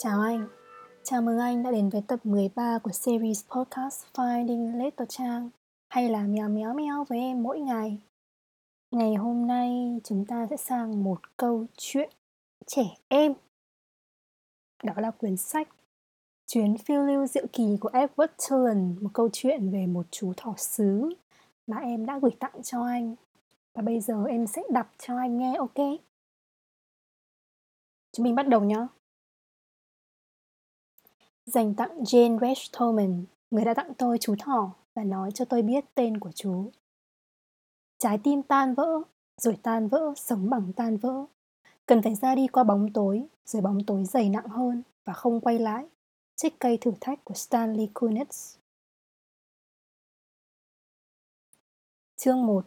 Chào anh, chào mừng anh đã đến với tập 13 của series podcast Finding Little Trang hay là mèo méo méo với em mỗi ngày. Ngày hôm nay chúng ta sẽ sang một câu chuyện trẻ em. Đó là quyển sách Chuyến phiêu lưu diệu kỳ của Edward Cullen, một câu chuyện về một chú thỏ sứ mà em đã gửi tặng cho anh. Và bây giờ em sẽ đọc cho anh nghe ok? Chúng mình bắt đầu nhé. Dành tặng Jane Resch Tolman, người đã tặng tôi chú thỏ và nói cho tôi biết tên của chú. Trái tim tan vỡ, rồi tan vỡ, sống bằng tan vỡ. Cần phải ra đi qua bóng tối, rồi bóng tối dày nặng hơn và không quay lại. Trích cây thử thách của Stanley Kunitz. Chương 1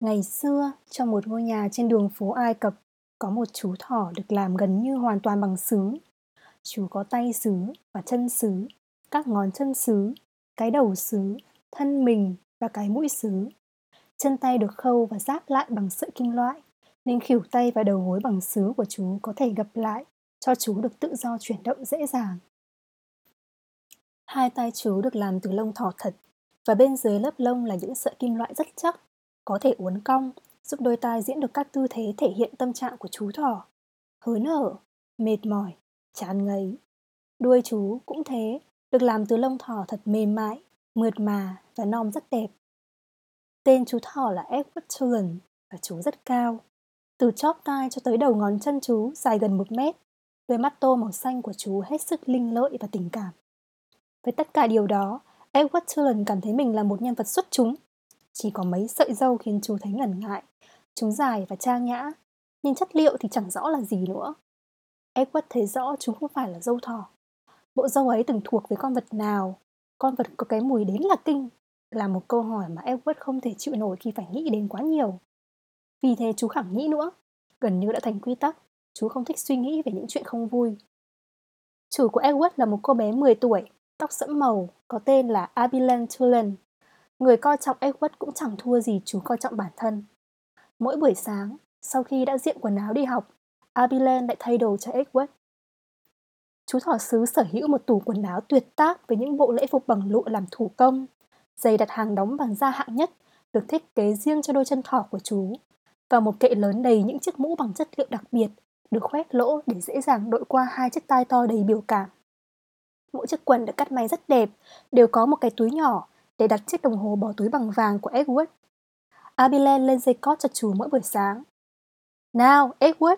Ngày xưa, trong một ngôi nhà trên đường phố Ai Cập, có một chú thỏ được làm gần như hoàn toàn bằng sứ. Chú có tay sứ và chân sứ, các ngón chân sứ, cái đầu sứ, thân mình và cái mũi sứ. Chân tay được khâu và ráp lại bằng sợi kim loại, nên khỉu tay và đầu gối bằng sứ của chú có thể gập lại, cho chú được tự do chuyển động dễ dàng. Hai tay chú được làm từ lông thỏ thật, và bên dưới lớp lông là những sợi kim loại rất chắc, có thể uốn cong, giúp đôi tai diễn được các tư thế thể hiện tâm trạng của chú thỏ. Hớn hở, mệt mỏi, chán ngấy. Đuôi chú cũng thế, được làm từ lông thỏ thật mềm mại, mượt mà và non rất đẹp. Tên chú thỏ là Edward Cullen và chú rất cao. Từ chóp tai cho tới đầu ngón chân chú dài gần một mét. Đôi mắt tô màu xanh của chú hết sức linh lợi và tình cảm. Với tất cả điều đó, Edward Cullen cảm thấy mình là một nhân vật xuất chúng. Chỉ có mấy sợi dâu khiến chú thấy ngần ngại. Chúng dài và trang nhã, nhưng chất liệu thì chẳng rõ là gì nữa. Edward thấy rõ chúng không phải là dâu thỏ. Bộ dâu ấy từng thuộc với con vật nào? Con vật có cái mùi đến là kinh, là một câu hỏi mà Edward không thể chịu nổi khi phải nghĩ đến quá nhiều. Vì thế chú khẳng nghĩ nữa, gần như đã thành quy tắc, chú không thích suy nghĩ về những chuyện không vui. Chủ của Edward là một cô bé 10 tuổi, tóc sẫm màu, có tên là Abilene Tulen. Người coi trọng Edward cũng chẳng thua gì chú coi trọng bản thân. Mỗi buổi sáng, sau khi đã diện quần áo đi học, Abilene lại thay đồ cho Edward. Chú thỏ sứ sở hữu một tủ quần áo tuyệt tác với những bộ lễ phục bằng lụa làm thủ công, giày đặt hàng đóng bằng da hạng nhất, được thiết kế riêng cho đôi chân thỏ của chú, và một kệ lớn đầy những chiếc mũ bằng chất liệu đặc biệt, được khoét lỗ để dễ dàng đội qua hai chiếc tai to đầy biểu cảm. Mỗi chiếc quần được cắt may rất đẹp, đều có một cái túi nhỏ để đặt chiếc đồng hồ bỏ túi bằng vàng của Edward. Abilene lên dây cót cho chú mỗi buổi sáng. Nào, Edward,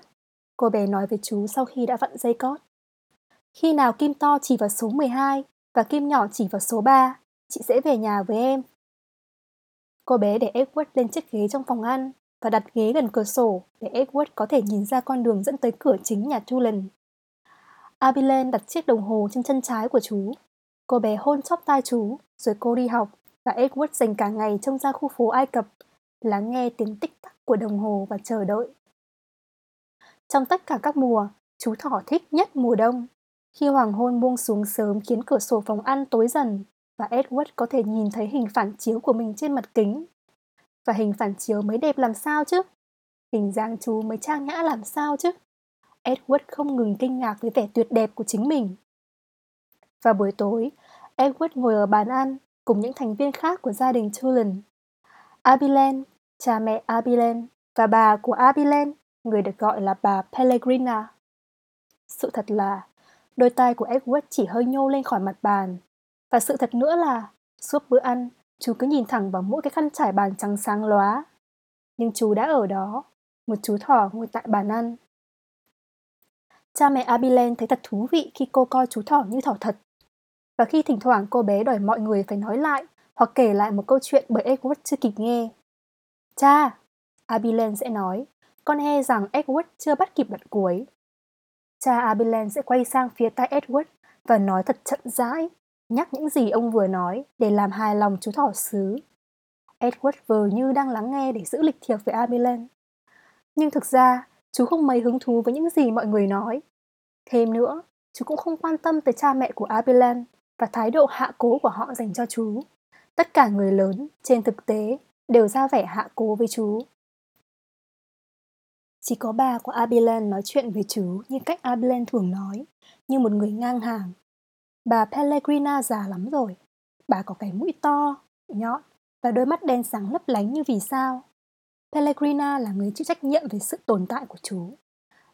cô bé nói với chú sau khi đã vặn dây cót. Khi nào kim to chỉ vào số 12 và kim nhỏ chỉ vào số 3, chị sẽ về nhà với em. Cô bé để Edward lên chiếc ghế trong phòng ăn và đặt ghế gần cửa sổ để Edward có thể nhìn ra con đường dẫn tới cửa chính nhà Tulen Abilene đặt chiếc đồng hồ trên chân trái của chú. Cô bé hôn chóp tai chú, rồi cô đi học và Edward dành cả ngày trông ra khu phố Ai Cập, lắng nghe tiếng tích tắc của đồng hồ và chờ đợi. Trong tất cả các mùa, chú thỏ thích nhất mùa đông. Khi hoàng hôn buông xuống sớm khiến cửa sổ phòng ăn tối dần và Edward có thể nhìn thấy hình phản chiếu của mình trên mặt kính. Và hình phản chiếu mới đẹp làm sao chứ? Hình dáng chú mới trang nhã làm sao chứ? Edward không ngừng kinh ngạc với vẻ tuyệt đẹp của chính mình. Và buổi tối, Edward ngồi ở bàn ăn cùng những thành viên khác của gia đình Tulin. Abilene, cha mẹ Abilene và bà của Abilene, người được gọi là bà Pellegrina. Sự thật là, đôi tai của Edward chỉ hơi nhô lên khỏi mặt bàn. Và sự thật nữa là, suốt bữa ăn, chú cứ nhìn thẳng vào mỗi cái khăn trải bàn trắng sáng lóa. Nhưng chú đã ở đó, một chú thỏ ngồi tại bàn ăn. Cha mẹ Abilene thấy thật thú vị khi cô coi chú thỏ như thỏ thật. Và khi thỉnh thoảng cô bé đòi mọi người phải nói lại hoặc kể lại một câu chuyện bởi Edward chưa kịp nghe. Cha, Abilene sẽ nói, con e rằng Edward chưa bắt kịp đoạn cuối. Cha Abilene sẽ quay sang phía tay Edward và nói thật chậm rãi, nhắc những gì ông vừa nói để làm hài lòng chú thỏ sứ. Edward vờ như đang lắng nghe để giữ lịch thiệp với Abilene. Nhưng thực ra, chú không mấy hứng thú với những gì mọi người nói. Thêm nữa, chú cũng không quan tâm tới cha mẹ của Abilene và thái độ hạ cố của họ dành cho chú. Tất cả người lớn, trên thực tế, đều ra vẻ hạ cố với chú. Chỉ có bà của Abilene nói chuyện với chú như cách Abilene thường nói, như một người ngang hàng. Bà Pellegrina già lắm rồi. Bà có cái mũi to, nhọn và đôi mắt đen sáng lấp lánh như vì sao. Pellegrina là người chịu trách nhiệm về sự tồn tại của chú.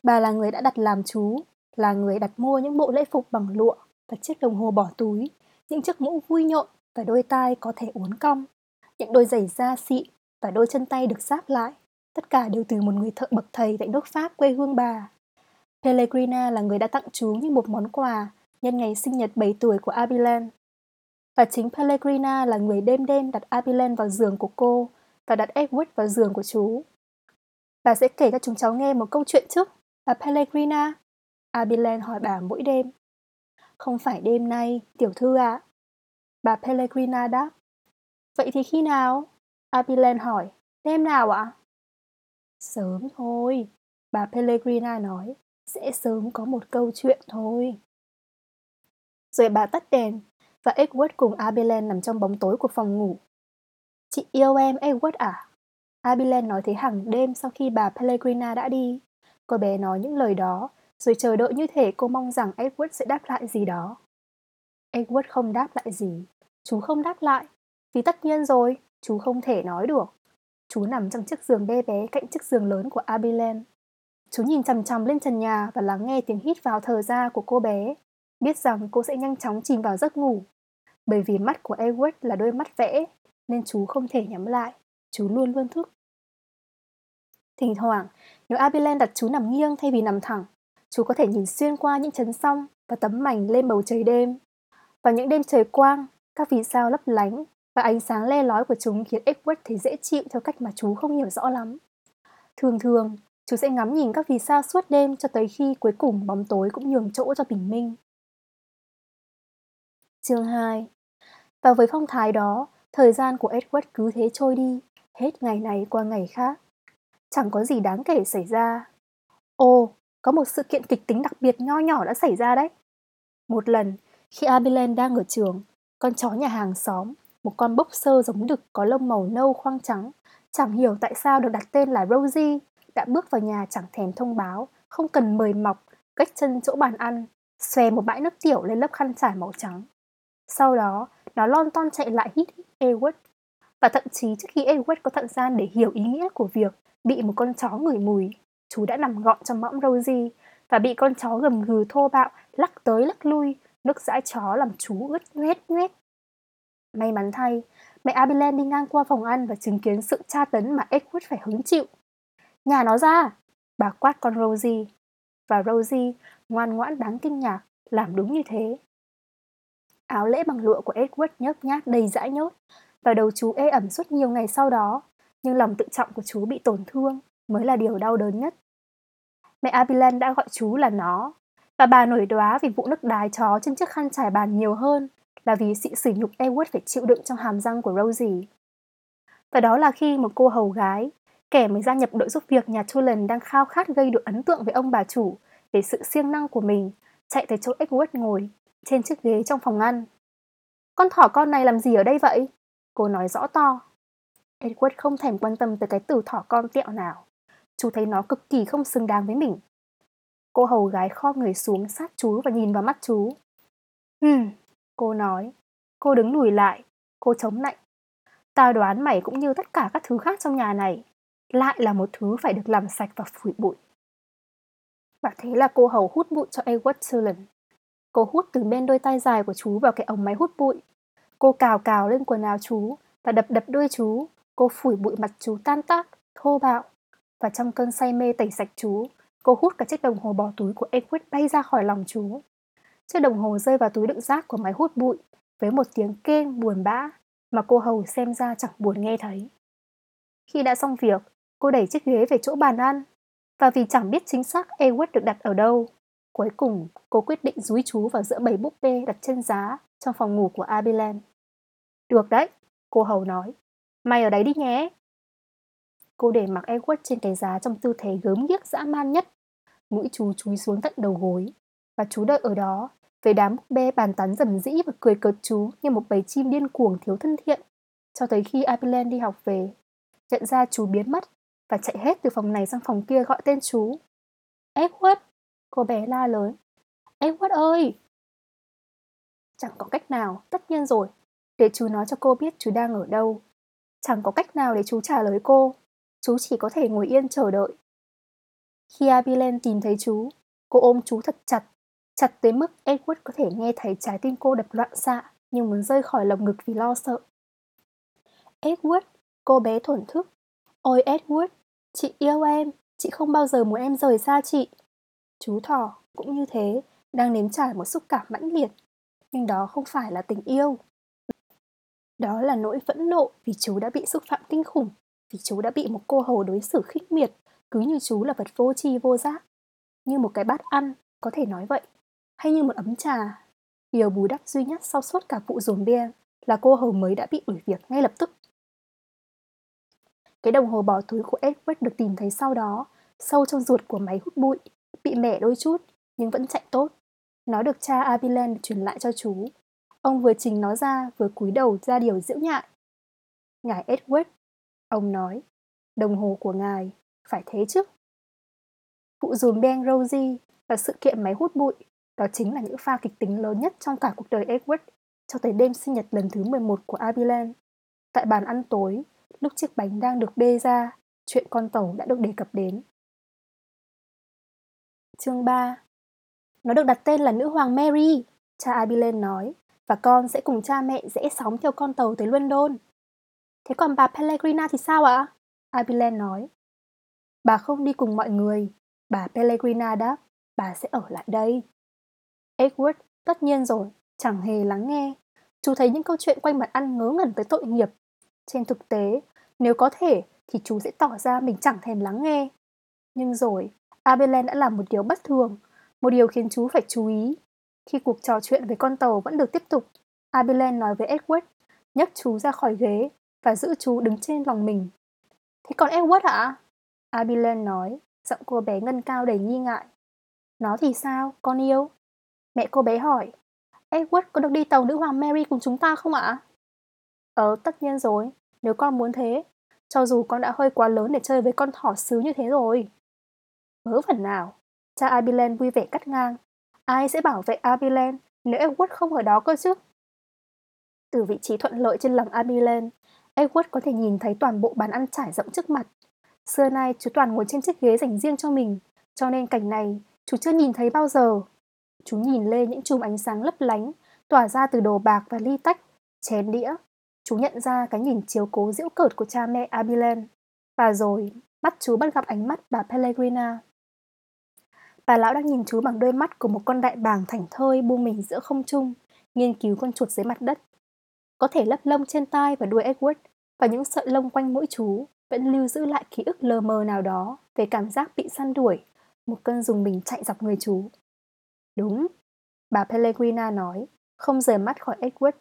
Bà là người đã đặt làm chú, là người đặt mua những bộ lễ phục bằng lụa và chiếc đồng hồ bỏ túi, những chiếc mũ vui nhộn và đôi tai có thể uốn cong, những đôi giày da xịn và đôi chân tay được sáp lại. Tất cả đều từ một người thợ bậc thầy tại nước Pháp quê hương bà. Pellegrina là người đã tặng chú như một món quà nhân ngày sinh nhật 7 tuổi của Abilene. Và chính Pellegrina là người đêm đêm đặt Abilene vào giường của cô và đặt Edward vào giường của chú. Bà sẽ kể cho chúng cháu nghe một câu chuyện trước, bà Pellegrina. Abilene hỏi bà mỗi đêm. Không phải đêm nay, tiểu thư ạ. À. Bà Pellegrina đáp. Vậy thì khi nào? Abilene hỏi. Đêm nào ạ? À? Sớm thôi, bà Pellegrina nói. Sẽ sớm có một câu chuyện thôi. Rồi bà tắt đèn và Edward cùng Abilene nằm trong bóng tối của phòng ngủ. Chị yêu em Edward à? Abilene nói thế hàng đêm sau khi bà Pellegrina đã đi. Cô bé nói những lời đó, rồi chờ đợi như thể cô mong rằng Edward sẽ đáp lại gì đó. Edward không đáp lại gì. Chú không đáp lại. Vì tất nhiên rồi, chú không thể nói được. Chú nằm trong chiếc giường bé bé cạnh chiếc giường lớn của Abilene. Chú nhìn chằm chằm lên trần nhà và lắng nghe tiếng hít vào thở ra của cô bé, biết rằng cô sẽ nhanh chóng chìm vào giấc ngủ. Bởi vì mắt của Edward là đôi mắt vẽ, nên chú không thể nhắm lại, chú luôn luôn thức. Thỉnh thoảng, nếu Abilene đặt chú nằm nghiêng thay vì nằm thẳng, chú có thể nhìn xuyên qua những chấn song và tấm mảnh lên bầu trời đêm. Vào những đêm trời quang, các vì sao lấp lánh và ánh sáng le lói của chúng khiến Edward thấy dễ chịu theo cách mà chú không hiểu rõ lắm. Thường thường, chú sẽ ngắm nhìn các vì sao suốt đêm cho tới khi cuối cùng bóng tối cũng nhường chỗ cho bình minh. Chương 2 Và với phong thái đó, thời gian của Edward cứ thế trôi đi, hết ngày này qua ngày khác. Chẳng có gì đáng kể xảy ra. Ồ, có một sự kiện kịch tính đặc biệt nho nhỏ đã xảy ra đấy. Một lần, khi Abilene đang ở trường, con chó nhà hàng xóm, một con boxer giống đực có lông màu nâu khoang trắng, chẳng hiểu tại sao được đặt tên là Rosie, đã bước vào nhà chẳng thèm thông báo, không cần mời mọc, cách chân chỗ bàn ăn, xòe một bãi nước tiểu lên lớp khăn trải màu trắng. Sau đó, nó lon ton chạy lại hít Edward. Và thậm chí trước khi Edward có thời gian để hiểu ý nghĩa của việc bị một con chó ngửi mùi, chú đã nằm gọn trong mõm Rosie và bị con chó gầm gừ thô bạo lắc tới lắc lui, nước dãi chó làm chú ướt nhoét nhoét. May mắn thay, mẹ Abilene đi ngang qua phòng ăn và chứng kiến sự tra tấn mà Edward phải hứng chịu. Nhà nó ra! Bà quát con Rosie. Và Rosie, ngoan ngoãn đáng kinh ngạc, làm đúng như thế. Áo lễ bằng lụa của Edward nhớp nhát đầy dãi nhốt, và đầu chú ê ẩm suốt nhiều ngày sau đó, nhưng lòng tự trọng của chú bị tổn thương mới là điều đau đớn nhất. Mẹ Abilene đã gọi chú là nó, và bà nổi đoá vì vụ nước đái chó trên chiếc khăn trải bàn nhiều hơn là vì sự sỉ nhục Edward phải chịu đựng trong hàm răng của Rosie. Và đó là khi một cô hầu gái, kẻ mới gia nhập đội giúp việc nhà Tulin đang khao khát gây được ấn tượng với ông bà chủ về sự siêng năng của mình, chạy tới chỗ Edward ngồi trên chiếc ghế trong phòng ăn. Con thỏ con này làm gì ở đây vậy? Cô nói rõ to. Edward không thèm quan tâm tới cái từ thỏ con tẹo nào. Chú thấy nó cực kỳ không xứng đáng với mình. Cô hầu gái kho người xuống sát chú và nhìn vào mắt chú. Hừm, cô nói. Cô đứng lùi lại, cô chống lạnh. Ta đoán mày cũng như tất cả các thứ khác trong nhà này, lại là một thứ phải được làm sạch và phủi bụi. Và thế là cô hầu hút bụi cho Edward Sullen. Cô hút từ bên đôi tay dài của chú vào cái ống máy hút bụi. Cô cào cào lên quần áo chú và đập đập đuôi chú. Cô phủi bụi mặt chú tan tác, thô bạo. Và trong cơn say mê tẩy sạch chú, cô hút cả chiếc đồng hồ bỏ túi của Edward bay ra khỏi lòng chú. Chiếc đồng hồ rơi vào túi đựng rác của máy hút bụi với một tiếng kêu buồn bã mà cô hầu xem ra chẳng buồn nghe thấy. Khi đã xong việc, cô đẩy chiếc ghế về chỗ bàn ăn và vì chẳng biết chính xác Edward được đặt ở đâu, cuối cùng cô quyết định dúi chú vào giữa bầy búp bê đặt trên giá trong phòng ngủ của Abilene. Được đấy, cô hầu nói. Mày ở đấy đi nhé. Cô để mặc Edward trên cái giá trong tư thế gớm ghiếc dã man nhất. Mũi chú chúi xuống tận đầu gối. Và chú đợi ở đó, với đám búp bê bàn tán rầm rĩ và cười cợt chú như một bầy chim điên cuồng thiếu thân thiện. Cho tới khi Abilene đi học về, nhận ra chú biến mất và chạy hết từ phòng này sang phòng kia gọi tên chú. Edward! Cô bé la lớn. Edward ơi! Chẳng có cách nào, tất nhiên rồi, để chú nói cho cô biết chú đang ở đâu. Chẳng có cách nào để chú trả lời cô, chú chỉ có thể ngồi yên chờ đợi. Khi Abilene tìm thấy chú, cô ôm chú thật chặt, chặt tới mức Edward có thể nghe thấy trái tim cô đập loạn xạ nhưng muốn rơi khỏi lồng ngực vì lo sợ. Edward, cô bé thổn thức. Ôi Edward, chị yêu em, chị không bao giờ muốn em rời xa chị. Chú thỏ cũng như thế, đang nếm trải một xúc cảm mãnh liệt, nhưng đó không phải là tình yêu. Đó là nỗi phẫn nộ vì chú đã bị xúc phạm kinh khủng, vì chú đã bị một cô hầu đối xử khinh miệt, cứ như chú là vật vô tri vô giác. Như một cái bát ăn, có thể nói vậy, hay như một ấm trà. Điều bù đắp duy nhất sau suốt cả vụ dồn bia là cô hầu mới đã bị đuổi việc ngay lập tức. Cái đồng hồ bỏ túi của Edward được tìm thấy sau đó, sâu trong ruột của máy hút bụi, bị mẻ đôi chút, nhưng vẫn chạy tốt. Nó được cha Abilene truyền lại cho chú. Ông vừa trình nó ra, vừa cúi đầu ra điều diễu nhại. Ngài Edward, ông nói, đồng hồ của ngài, phải thế chứ. Vụ dùm Ben Rosie và sự kiện máy hút bụi, đó chính là những pha kịch tính lớn nhất trong cả cuộc đời Edward cho tới đêm sinh nhật lần thứ 11 của Abilene. Tại bàn ăn tối, lúc chiếc bánh đang được bê ra, chuyện con tàu đã được đề cập đến. Chương 3 Nó được đặt tên là nữ hoàng Mary, cha Abilene nói, và con sẽ cùng cha mẹ dễ sóng theo con tàu tới London. Thế còn bà Pellegrina thì sao ạ? Abilene nói. Bà không đi cùng mọi người, bà Pellegrina đáp, bà sẽ ở lại đây. Edward, tất nhiên rồi, chẳng hề lắng nghe. Chú thấy những câu chuyện quanh mặt ăn ngớ ngẩn tới tội nghiệp. Trên thực tế, nếu có thể thì chú sẽ tỏ ra mình chẳng thèm lắng nghe. Nhưng rồi, Abelen đã làm một điều bất thường, một điều khiến chú phải chú ý. Khi cuộc trò chuyện với con tàu vẫn được tiếp tục, Abelen nói với Edward, nhấc chú ra khỏi ghế và giữ chú đứng trên lòng mình. Thế còn Edward ạ? Abilene nói, giọng cô bé ngân cao đầy nghi ngại. Nó thì sao, con yêu? Mẹ cô bé hỏi, Edward có được đi tàu nữ hoàng Mary cùng chúng ta không ạ? Ờ, tất nhiên rồi, nếu con muốn thế. Cho dù con đã hơi quá lớn để chơi với con thỏ sứ như thế rồi. Vớ phần nào. Cha Abilene vui vẻ cắt ngang. Ai sẽ bảo vệ Abilene nếu Edward không ở đó cơ chứ? Từ vị trí thuận lợi trên lòng Abilene, Edward có thể nhìn thấy toàn bộ bàn ăn trải rộng trước mặt. Xưa nay chú toàn ngồi trên chiếc ghế dành riêng cho mình, cho nên cảnh này chú chưa nhìn thấy bao giờ. Chú nhìn lên những chùm ánh sáng lấp lánh, tỏa ra từ đồ bạc và ly tách, chén đĩa, Chú nhận ra cái nhìn chiếu cố giễu cợt của cha mẹ Abilene. Và rồi, mắt chú bắt gặp ánh mắt bà Pellegrina. Bà lão đang nhìn chú bằng đôi mắt của một con đại bàng thảnh thơi buông mình giữa không trung, nghiên cứu con chuột dưới mặt đất. Có thể lấp lông trên tai và đuôi Edward và những sợi lông quanh mũi chú vẫn lưu giữ lại ký ức lờ mờ nào đó về cảm giác bị săn đuổi, một cơn dùng mình chạy dọc người chú. Đúng, bà Pellegrina nói, không rời mắt khỏi Edward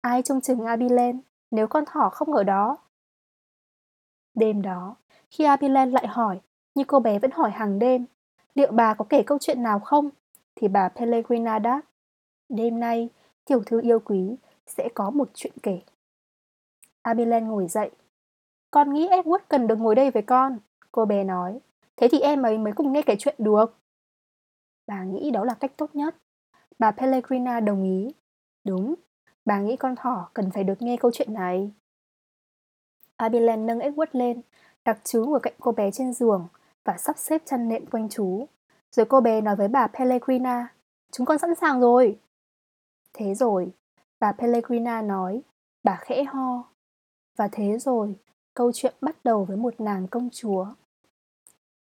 Ai trông chừng Abilen nếu con thỏ không ở đó? Đêm đó, khi Abilen lại hỏi, như cô bé vẫn hỏi hàng đêm, liệu bà có kể câu chuyện nào không? Thì bà Pellegrina đáp, đêm nay, tiểu thư yêu quý sẽ có một chuyện kể. Abilene ngồi dậy. Con nghĩ Edward cần được ngồi đây với con, cô bé nói. Thế thì em ấy mới cùng nghe kể chuyện được. Bà nghĩ đó là cách tốt nhất. Bà Pellegrina đồng ý. Đúng, Bà nghĩ con thỏ cần phải được nghe câu chuyện này. Abilene nâng Edward lên, đặt chú ở cạnh cô bé trên giường và sắp xếp chăn nệm quanh chú. Rồi cô bé nói với bà Pellegrina, chúng con sẵn sàng rồi. Thế rồi, bà Pellegrina nói, bà khẽ ho. Và thế rồi, câu chuyện bắt đầu với một nàng công chúa.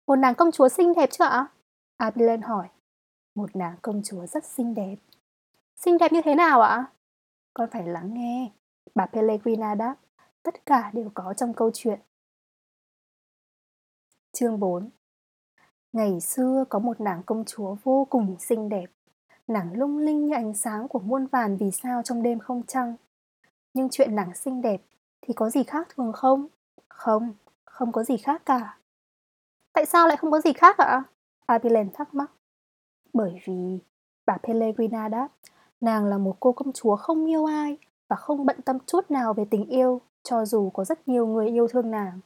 Một nàng công chúa xinh đẹp chứ ạ? Abilene hỏi. Một nàng công chúa rất xinh đẹp. Xinh đẹp như thế nào ạ? Con phải lắng nghe. Bà Pellegrina đáp. Tất cả đều có trong câu chuyện. Chương 4 Ngày xưa có một nàng công chúa vô cùng xinh đẹp. Nàng lung linh như ánh sáng của muôn vàn vì sao trong đêm không trăng. Nhưng chuyện nàng xinh đẹp thì có gì khác thường không? Không, không có gì khác cả. Tại sao lại không có gì khác ạ? Abilene thắc mắc. Bởi vì, bà Pellegrina đáp, Nàng là một cô công chúa không yêu ai và không bận tâm chút nào về tình yêu, cho dù có rất nhiều người yêu thương nàng.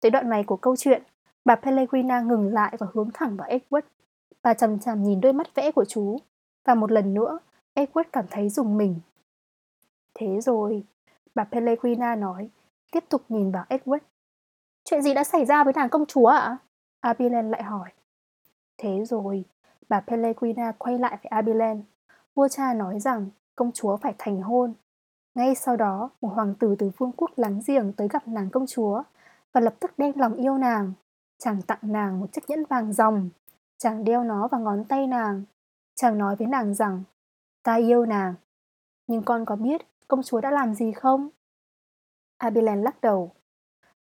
Tới đoạn này của câu chuyện, bà Pellegrina ngừng lại và hướng thẳng vào Edward. Bà chằm chằm nhìn đôi mắt vẽ của chú, và một lần nữa, Edward cảm thấy dùng mình. Thế rồi, bà Pellegrina nói, tiếp tục nhìn vào Edward. Chuyện gì đã xảy ra với nàng công chúa ạ? À? Abilen lại hỏi. Thế rồi, bà Pellegrina quay lại với Abilen. Vua cha nói rằng công chúa phải thành hôn. Ngay sau đó, một hoàng tử từ vương quốc láng giềng tới gặp nàng công chúa và lập tức đem lòng yêu nàng. Chàng tặng nàng một chiếc nhẫn vàng ròng. Chàng đeo nó vào ngón tay nàng. Chàng nói với nàng rằng, ta yêu nàng. Nhưng con có biết công chúa đã làm gì không? Abilen lắc đầu.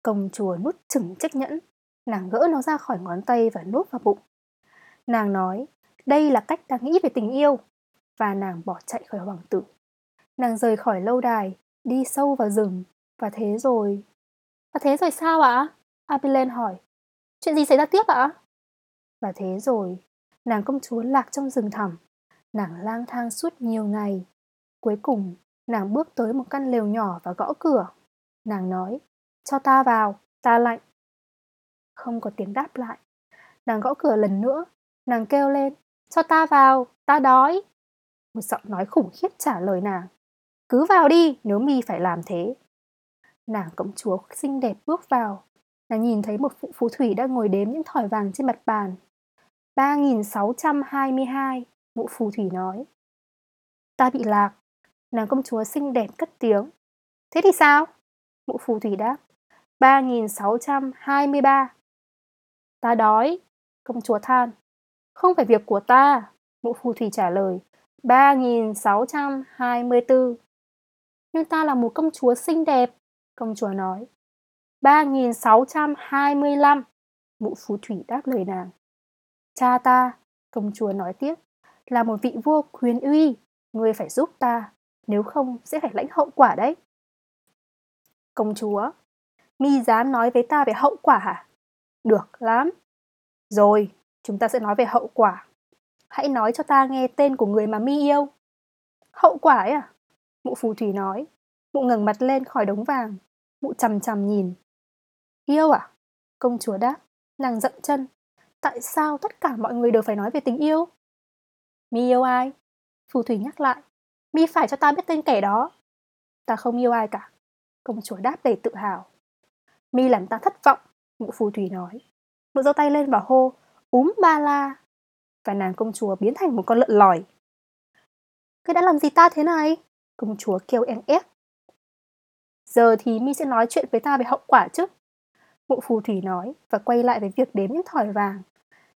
Công chúa nuốt chửng chiếc nhẫn. Nàng gỡ nó ra khỏi ngón tay và nuốt vào bụng. Nàng nói, đây là cách ta nghĩ về tình yêu. Và nàng bỏ chạy khỏi hoàng tử. Nàng rời khỏi lâu đài, đi sâu vào rừng. Và thế rồi... Và thế rồi sao ạ? Abilen hỏi. Chuyện gì xảy ra tiếp ạ? Và thế rồi, nàng công chúa lạc trong rừng thẳm. Nàng lang thang suốt nhiều ngày. Cuối cùng, nàng bước tới một căn lều nhỏ và gõ cửa. Nàng nói, cho ta vào, ta lạnh. Không có tiếng đáp lại. Nàng gõ cửa lần nữa, nàng kêu lên, cho ta vào, ta đói. Một giọng nói khủng khiếp trả lời nàng, cứ vào đi nếu mi phải làm thế. Nàng công chúa xinh đẹp bước vào, nàng nhìn thấy một phụ phù thủy đang ngồi đếm những thỏi vàng trên mặt bàn. 3622, mụ phù thủy nói. Ta bị lạc. Nàng công chúa xinh đẹp cất tiếng. Thế thì sao? Mụ phù thủy đáp. 3623. Ta đói. Công chúa than. Không phải việc của ta. Mụ phù thủy trả lời. 3624. Nhưng ta là một công chúa xinh đẹp. Công chúa nói. 3625. Mụ phù thủy đáp lời nàng. Cha ta, công chúa nói tiếp, là một vị vua quyền uy, ngươi phải giúp ta, nếu không sẽ phải lãnh hậu quả đấy. Công chúa, mi dám nói với ta về hậu quả hả? Được lắm. Rồi, chúng ta sẽ nói về hậu quả. Hãy nói cho ta nghe tên của người mà mi yêu. Hậu quả ấy à? Mụ phù thủy nói. Mụ ngẩng mặt lên khỏi đống vàng. Mụ chằm chằm nhìn. Yêu à? Công chúa đáp. Nàng dậm chân. Tại sao tất cả mọi người đều phải nói về tình yêu? Mi yêu ai? Phù thủy nhắc lại. Mi phải cho ta biết tên kẻ đó. Ta không yêu ai cả. Công chúa đáp đầy tự hào. Mi làm ta thất vọng, mụ phù thủy nói. Mụ giơ tay lên và hô, úm ba la. Và nàng công chúa biến thành một con lợn lòi. Ngươi đã làm gì ta thế này? Công chúa kêu en ép. Giờ thì Mi sẽ nói chuyện với ta về hậu quả chứ. Mụ phù thủy nói và quay lại với việc đếm những thỏi vàng.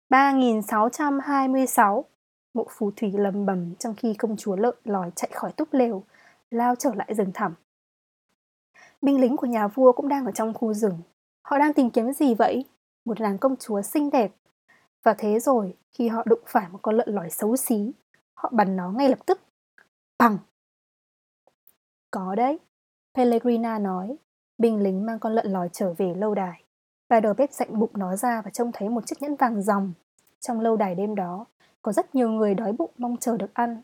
3626 Mụ phù thủy lầm bầm trong khi công chúa lợn lòi chạy khỏi túp lều, lao trở lại rừng thẳm. Binh lính của nhà vua cũng đang ở trong khu rừng. Họ đang tìm kiếm gì vậy? Một nàng công chúa xinh đẹp. Và thế rồi, khi họ đụng phải một con lợn lòi xấu xí, họ bắn nó ngay lập tức. Bằng! Có đấy, Pellegrina nói. Binh lính mang con lợn lòi trở về lâu đài. Và đầu bếp dạnh bụng nó ra và trông thấy một chiếc nhẫn vàng ròng. Trong lâu đài đêm đó, có rất nhiều người đói bụng mong chờ được ăn.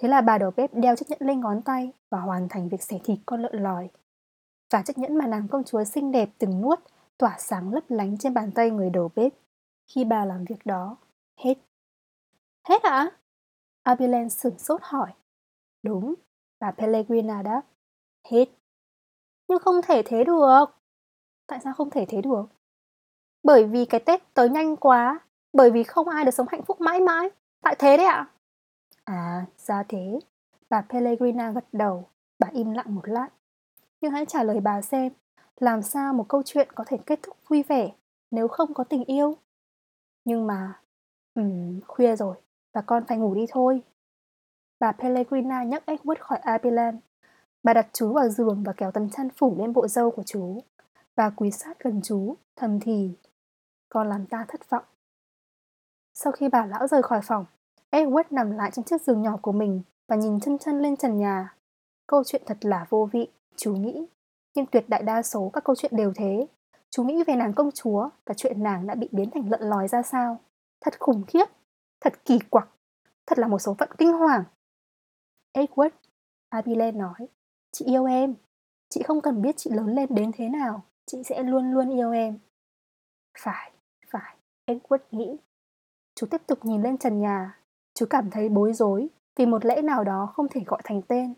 Thế là bà đầu bếp đeo chiếc nhẫn lên ngón tay và hoàn thành việc xẻ thịt con lợn lòi. Và chiếc nhẫn mà nàng công chúa xinh đẹp từng nuốt tỏa sáng lấp lánh trên bàn tay người đầu bếp. Khi bà làm việc đó, hết. Hết ạ? À? abilene sửng sốt hỏi. Đúng, bà Pellegrina đáp. Hết. Nhưng không thể thế được. Tại sao không thể thế được? Bởi vì cái Tết tới nhanh quá, bởi vì không ai được sống hạnh phúc mãi mãi. Tại thế đấy ạ. À, ra thế. Bà Pellegrina gật đầu, bà im lặng một lát. Nhưng hãy trả lời bà xem, làm sao một câu chuyện có thể kết thúc vui vẻ nếu không có tình yêu? Nhưng mà, ừm, khuya rồi, và con phải ngủ đi thôi. Bà Pellegrina nhấc Edward khỏi Abilan. Bà đặt chú vào giường và kéo tấm chăn phủ lên bộ râu của chú. Bà quý sát gần chú, thầm thì. Con làm ta thất vọng. Sau khi bà lão rời khỏi phòng, Edward nằm lại trên chiếc giường nhỏ của mình và nhìn chân chân lên trần nhà. Câu chuyện thật là vô vị, chú nghĩ. Nhưng tuyệt đại đa số các câu chuyện đều thế. Chú nghĩ về nàng công chúa và chuyện nàng đã bị biến thành lợn lòi ra sao. Thật khủng khiếp, thật kỳ quặc, thật là một số phận kinh hoàng. Edward, Abilene nói, chị yêu em. Chị không cần biết chị lớn lên đến thế nào, chị sẽ luôn luôn yêu em. Phải, phải, Edward nghĩ. Chú tiếp tục nhìn lên trần nhà. Chú cảm thấy bối rối vì một lẽ nào đó không thể gọi thành tên.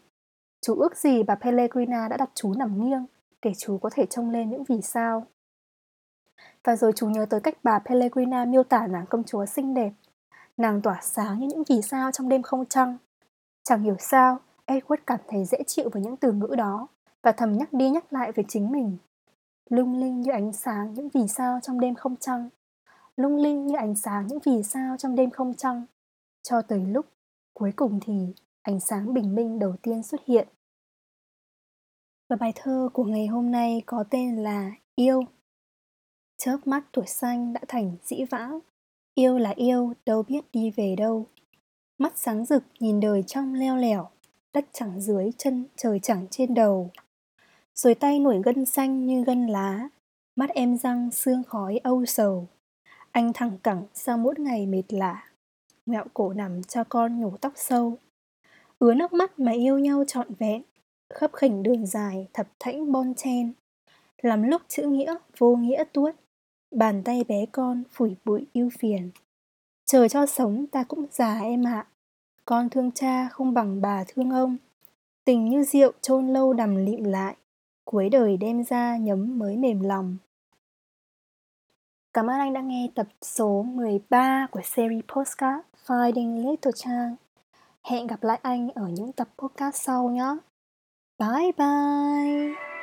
Chú ước gì bà Pellegrina đã đặt chú nằm nghiêng để chú có thể trông lên những vì sao. Và rồi chú nhớ tới cách bà Pellegrina miêu tả nàng công chúa xinh đẹp. Nàng tỏa sáng như những vì sao trong đêm không trăng. Chẳng hiểu sao, Edward cảm thấy dễ chịu với những từ ngữ đó và thầm nhắc đi nhắc lại về chính mình. Lung linh như ánh sáng những vì sao trong đêm không trăng. Lung linh như ánh sáng những vì sao trong đêm không trăng. Cho tới lúc, cuối cùng thì ánh sáng bình minh đầu tiên xuất hiện. Và bài thơ của ngày hôm nay có tên là Yêu. Chớp mắt tuổi xanh đã thành dĩ vãng, yêu là yêu, đâu biết đi về đâu. Mắt sáng rực nhìn đời trong leo lẻo, đất chẳng dưới chân, trời chẳng trên đầu. Rồi tay nổi gân xanh như gân lá, mắt em răng xương khói âu sầu. Anh thẳng cẳng sau mỗi ngày mệt lạ, ngẹo cổ nằm cho con nhổ tóc sâu. Ứa nước mắt mà yêu nhau trọn vẹn, khắp khỉnh đường dài thập thãnh bon chen. làm lúc chữ nghĩa vô nghĩa tuốt, bàn tay bé con phủi bụi yêu phiền. Chờ cho sống ta cũng già em ạ, con thương cha không bằng bà thương ông. Tình như rượu chôn lâu đầm lịm lại, cuối đời đem ra nhấm mới mềm lòng. Cảm ơn anh đã nghe tập số 13 của series postcard Finding Little Trang. Hẹn gặp lại anh ở những tập podcast sau nhé. Bye bye!